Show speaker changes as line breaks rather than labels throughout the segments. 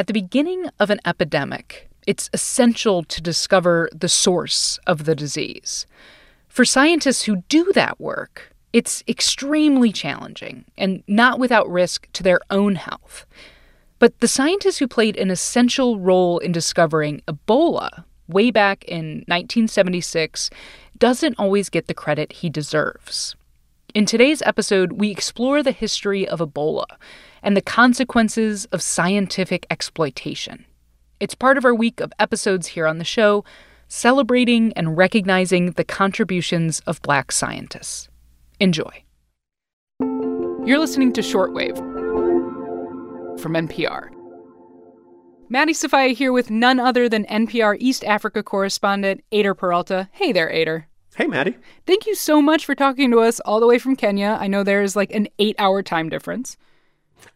At the beginning of an epidemic, it's essential to discover the source of the disease. For scientists who do that work, it's extremely challenging and not without risk to their own health. But the scientist who played an essential role in discovering Ebola way back in 1976 doesn't always get the credit he deserves. In today's episode, we explore the history of Ebola and the consequences of scientific exploitation. It's part of our week of episodes here on the show, celebrating and recognizing the contributions of black scientists. Enjoy. You're listening to Shortwave from NPR. Maddie Sofia here with none other than NPR East Africa correspondent Eyder Peralta. Hey there, Eyder.
Hey, Maddie.
Thank you so much for talking to us all the way from Kenya. I know there is like an eight hour time difference.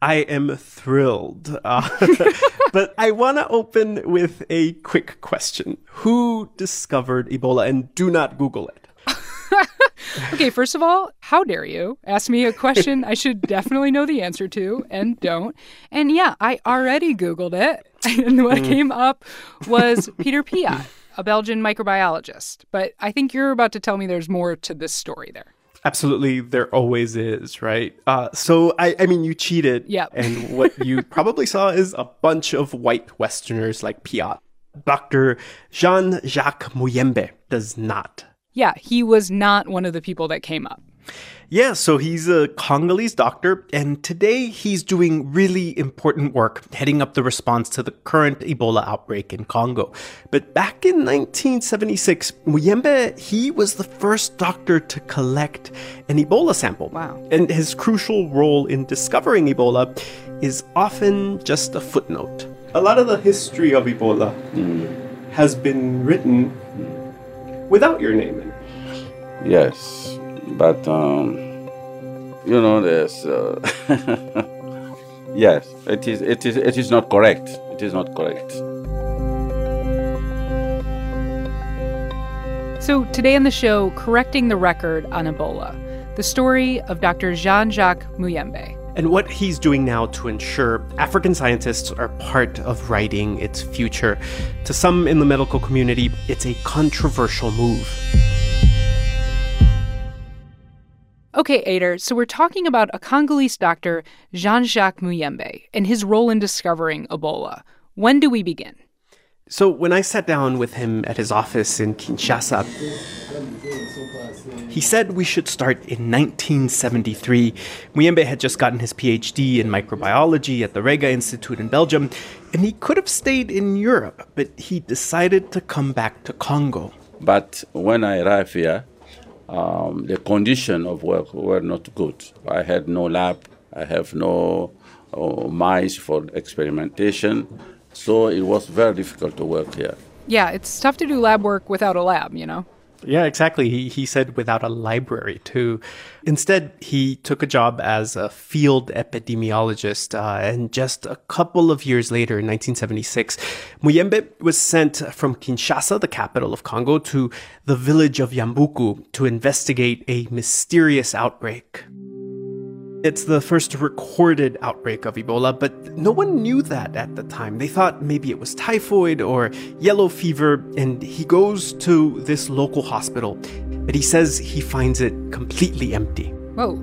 I am thrilled. Uh, but I want to open with a quick question Who discovered Ebola? And do not Google it.
okay, first of all, how dare you ask me a question I should definitely know the answer to and don't. And yeah, I already Googled it. And what mm. came up was Peter Piot, a Belgian microbiologist. But I think you're about to tell me there's more to this story there.
Absolutely, there always is, right? Uh, so, I, I mean, you cheated.
Yeah.
And what you probably saw is a bunch of white Westerners like Piot. Dr. Jean Jacques Muyembe does not
yeah, he was not one of the people that came up.
Yeah, so he's a Congolese doctor, and today he's doing really important work heading up the response to the current Ebola outbreak in Congo. But back in 1976, Muyembe, he was the first doctor to collect an Ebola sample.
Wow.
And his crucial role in discovering Ebola is often just a footnote. A lot of the history of Ebola mm. has been written without your name in it.
Yes, but um, you know, there's uh, yes, it is. It is. It is not correct. It is not correct.
So today on the show, correcting the record on Ebola, the story of Dr. Jean-Jacques Muyembe.
And what he's doing now to ensure African scientists are part of writing its future. To some in the medical community, it's a controversial move.
Okay, Eyder, so we're talking about a Congolese doctor, Jean Jacques Muyembe, and his role in discovering Ebola. When do we begin?
So, when I sat down with him at his office in Kinshasa, he said we should start in 1973. Muyembe had just gotten his PhD in microbiology at the Rega Institute in Belgium, and he could have stayed in Europe, but he decided to come back to Congo.
But when I arrived here, um, the condition of work were not good. I had no lab, I have no uh, mice for experimentation, so it was very difficult to work here.
Yeah, it's tough to do lab work without a lab, you know?
Yeah, exactly. He, he said without a library, too. Instead, he took a job as a field epidemiologist. Uh, and just a couple of years later, in 1976, Muyembe was sent from Kinshasa, the capital of Congo, to the village of Yambuku to investigate a mysterious outbreak. It's the first recorded outbreak of Ebola, but no one knew that at the time. They thought maybe it was typhoid or yellow fever, and he goes to this local hospital, but he says he finds it completely empty.
Whoa.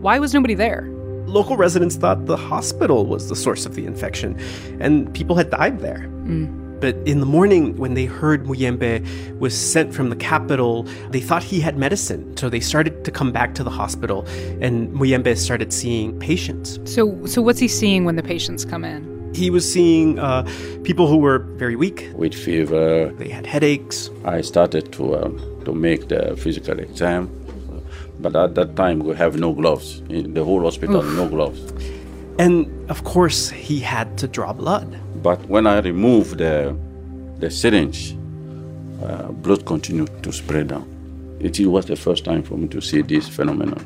Why was nobody there?
Local residents thought the hospital was the source of the infection, and people had died there.
Mm.
But in the morning, when they heard Muyembe was sent from the capital, they thought he had medicine. So they started to come back to the hospital, and Muyembe started seeing patients.
So, so what's he seeing when the patients come in?
He was seeing uh, people who were very weak,
with fever.
They had headaches.
I started to uh, to make the physical exam, but at that time we have no gloves in the whole hospital. Oof. No gloves.
And of course, he had to draw blood.
But when I removed the, the syringe, uh, blood continued to spread down. It was the first time for me to see this phenomenon.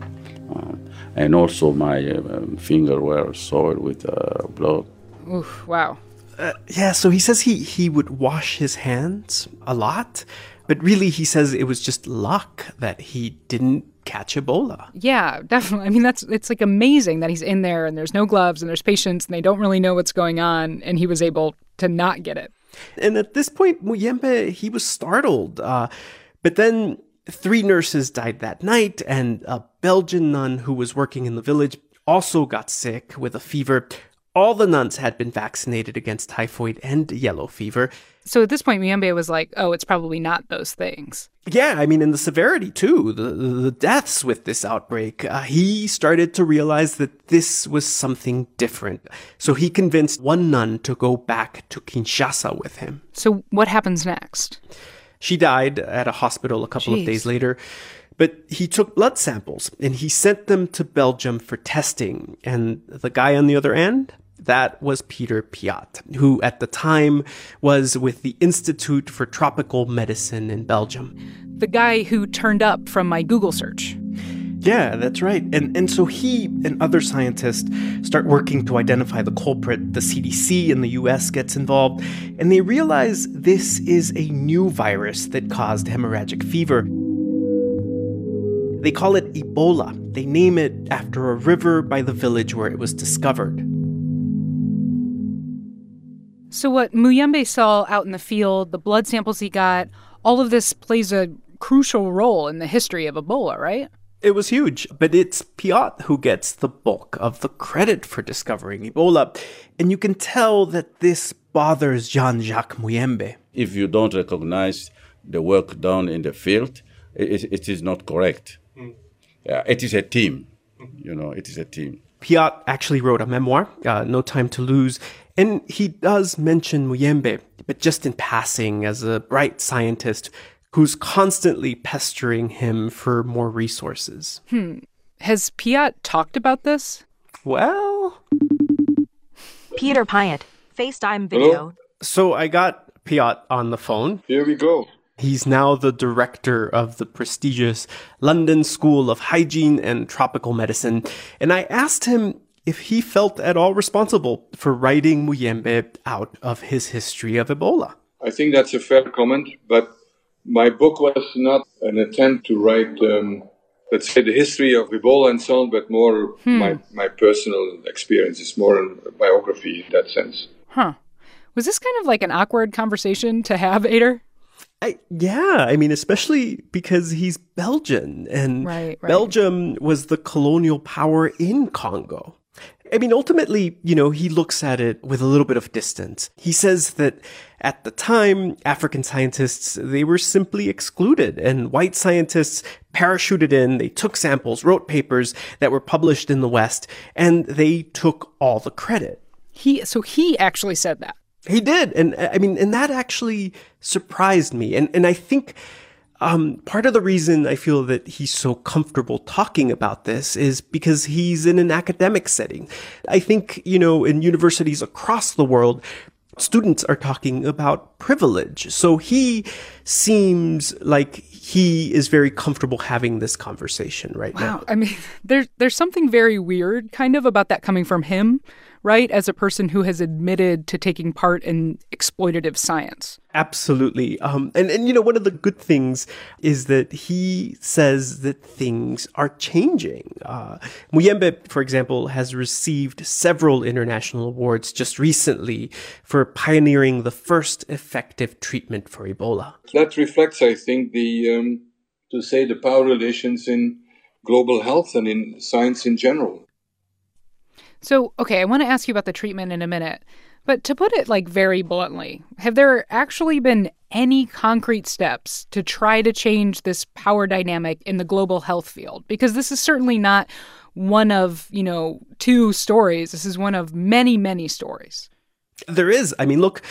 Uh, and also my uh, finger were soiled with uh, blood.
Oof, wow.
Uh, yeah, so he says he, he would wash his hands a lot but really, he says it was just luck that he didn't catch Ebola.
Yeah, definitely. I mean, that's it's like amazing that he's in there and there's no gloves and there's patients and they don't really know what's going on, and he was able to not get it.
And at this point, Muyembe he was startled. Uh, but then three nurses died that night, and a Belgian nun who was working in the village also got sick with a fever. All the nuns had been vaccinated against typhoid and yellow fever.
So at this point, Muyembe was like, oh, it's probably not those things.
Yeah, I mean, and the severity too, the, the deaths with this outbreak, uh, he started to realize that this was something different. So he convinced one nun to go back to Kinshasa with him.
So what happens next?
She died at a hospital a couple
Jeez.
of days later. But he took blood samples and he sent them to Belgium for testing. And the guy on the other end, that was Peter Piot, who at the time was with the Institute for Tropical Medicine in Belgium.
The guy who turned up from my Google search.
Yeah, that's right. And and so he and other scientists start working to identify the culprit. The CDC in the US gets involved, and they realize this is a new virus that caused hemorrhagic fever. They call it Ebola. They name it after a river by the village where it was discovered.
So what Muyembe saw out in the field, the blood samples he got, all of this plays a crucial role in the history of Ebola, right?
It was huge, but it's Piot who gets the bulk of the credit for discovering Ebola. And you can tell that this bothers Jean Jacques Muyembe.
If you don't recognize the work done in the field, it, it is not correct. Yeah, it is a team. You know, it is a team.
Piot actually wrote a memoir, uh, No Time to Lose, and he does mention Muyembe, but just in passing as a bright scientist who's constantly pestering him for more resources.
Has Piot talked about this?
Well,
Peter Piot, FaceTime video.
so I got Piot on the phone.
Here we go.
He's now the director of the prestigious London School of Hygiene and Tropical Medicine, and I asked him if he felt at all responsible for writing Muyembe out of his history of Ebola.
I think that's a fair comment, but my book was not an attempt to write, um, let's say, the history of Ebola and so on, but more my, my personal experience. It's more a biography in that sense.
Huh. Was this kind of like an awkward conversation to have, Eyder?
I, yeah, I mean, especially because he's Belgian, and
Right, right.
Belgium was the colonial power in Congo. I mean, ultimately, you know, he looks at it with a little bit of distance. He says that at the time, African scientists, they were simply excluded and white scientists parachuted in, they took samples, wrote papers that were published in the West, and they took all the credit.
He so he actually said that.
He did, and uh, I mean, and that actually surprised me, and and I think um, part of the reason I feel that he's so comfortable talking about this is because he's in an academic setting. I think you know in universities across the world. Students are talking about privilege. So he seems like he is very comfortable having this conversation right now.
Wow. I mean, there's there's something very weird kind of about that coming from him, right? As a person who has admitted to taking part in exploitative science.
Absolutely. Um, and, and, you know, one of the good things is that he says that things are changing. Uh, Muyembe, for example, has received several international awards just recently for pioneering the first effective treatment for Ebola.
That reflects, I think, the, um, to say, the power relations in global health and in science in general.
So, okay, I want to ask you about the treatment in a minute. But to put it like very bluntly, have there actually been any concrete steps to try to change this power dynamic in the global health field? Because this is certainly not one of, you know, two stories. This is one of many, many stories.
There is. I mean, look,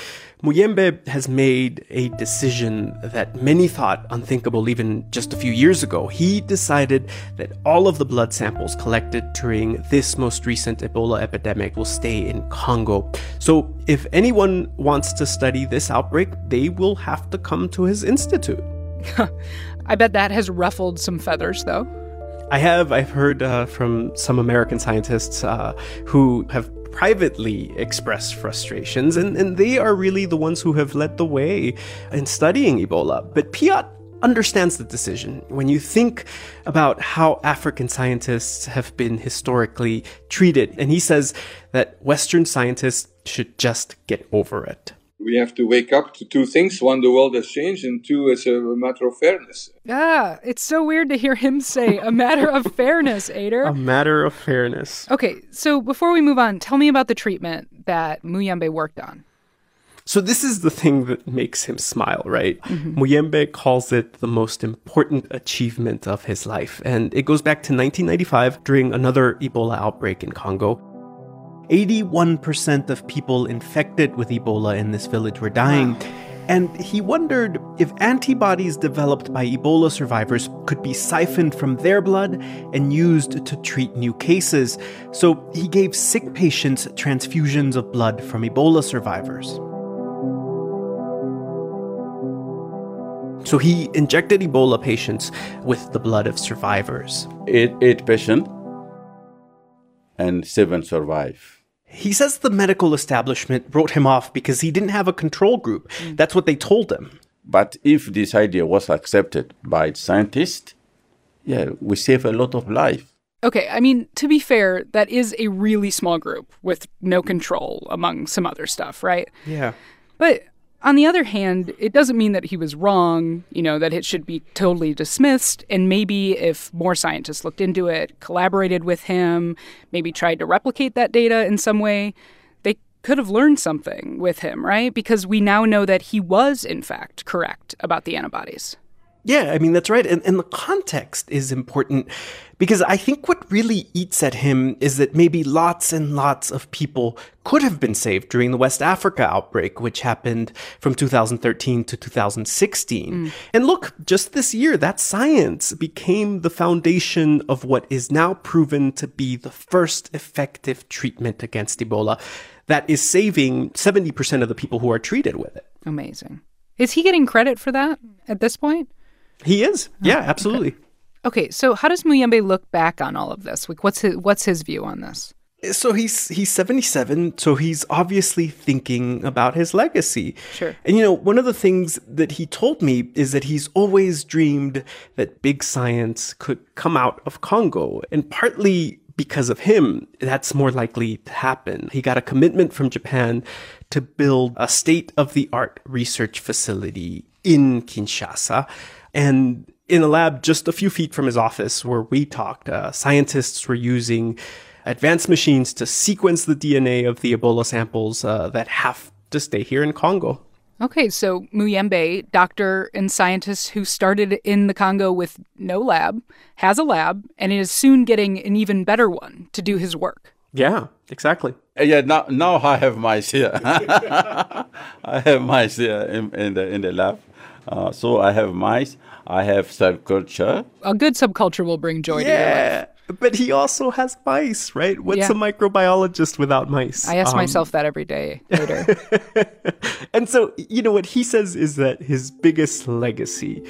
Muyembe has made a decision that many thought unthinkable even just a few years ago. He decided that all of the blood samples collected during this most recent Ebola epidemic will stay in Congo. So if anyone wants to study this outbreak, they will have to come to his institute.
I bet that has ruffled some feathers, though.
I have. I've heard uh, from some American scientists uh, who have privately express frustrations, and, and they are really the ones who have led the way in studying Ebola. But Piot
understands the decision. When you think about how African scientists have been historically treated, and he says that Western scientists should just get over it.
We have to wake up to two things. One, the world has changed, and two, it's a matter of fairness.
Ah, it's so weird to hear him say a matter of fairness, Eyder.
A matter of fairness.
Okay, so before we move on, tell me about the treatment that Muyembe worked on.
So this is the thing that makes him smile, right? Mm-hmm. Muyembe calls it the most important achievement of his life. And it goes back to 1995 during another Ebola outbreak in Congo.
81% of people infected with Ebola in this village were dying. Wow. And he wondered if antibodies developed by Ebola survivors could be siphoned from their blood and used to treat new cases. So he gave sick patients transfusions of blood from Ebola survivors.
So he injected Ebola patients with the blood of survivors.
Eight, eight patients, and seven survive.
He says the medical establishment wrote him off because he didn't have a control group. Mm. That's what they told him.
But if this idea was accepted by scientists, yeah, we save a lot of life.
Okay, I mean, to be fair, that is a really small group with no control among some other stuff, right?
Yeah.
But on the other hand, it doesn't mean that he was wrong, you know, that it should be totally dismissed. And maybe if more scientists looked into it, collaborated with him, maybe tried to replicate that data in some way, they could have learned something with him, right? Because we now know that he was, in fact, correct about the antibodies.
Yeah, I mean, that's right. And, and the context is important because I think what really eats at him is that maybe lots and lots of people could have been saved during the West Africa outbreak, which happened from 2013 to 2016. Mm. And look, just this year, that science became the foundation of what is now proven to be the first effective treatment against Ebola that is saving 70% of the people who are treated with it.
Amazing. Is he getting credit for that at this point?
He is. Oh, yeah, oh, absolutely.
Okay. okay. so how does Muyembe look back on all of this? Like what's his what's his view on this?
Eh, so he's he's 77, so he's obviously thinking about his legacy.
Sure.
And you know, one of the things that he told me is that he's always dreamed that big science could come out of Congo, and partly because of him, that's more likely to happen. He got a commitment from Japan to build a state of the art research facility in Kinshasa. And in a lab just a few feet from his office where we talked, uh, scientists were using advanced machines to sequence the DNA of the Ebola samples uh, that have to stay here in Congo.
Okay, so Muyembe, doctor and scientist who started in the Congo with no lab, has a lab and is soon getting an even better one to do his work.
Yeah, exactly.
Uh, yeah, now now I have mice here. I have mice here in, in the in the lab. Uh, so I have mice. I have subculture.
A good subculture will bring joy
yeah,
to your life.
But he also has mice, right? What's yeah. a microbiologist without mice?
I ask um, myself that every day later.
and so, you know, what he says is that his biggest legacy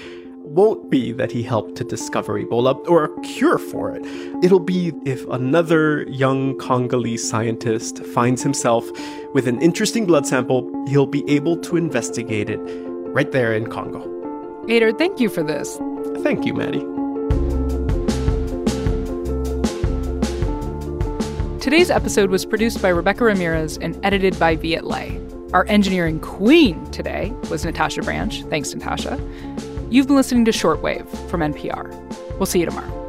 won't be that he helped to discover Ebola or a cure for it. It'll be if another young Congolese scientist finds himself with an interesting blood sample, he'll be able to investigate it right there in Congo.
Eyder, thank you for this.
Thank you, Maddie.
Today's episode was produced by Rebecca Ramirez and edited by Viet Le. Our engineering queen today was Natasha Branch. Thanks, Natasha. You've been listening to Shortwave from NPR. We'll see you tomorrow.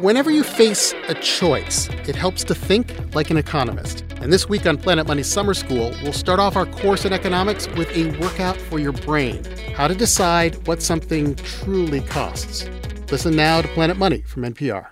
Whenever you face a choice, it helps to think like an economist. And this week on Planet Money Summer School, we'll start off our course in economics with a workout for your brain how to decide what something truly costs. Listen now to Planet Money from NPR.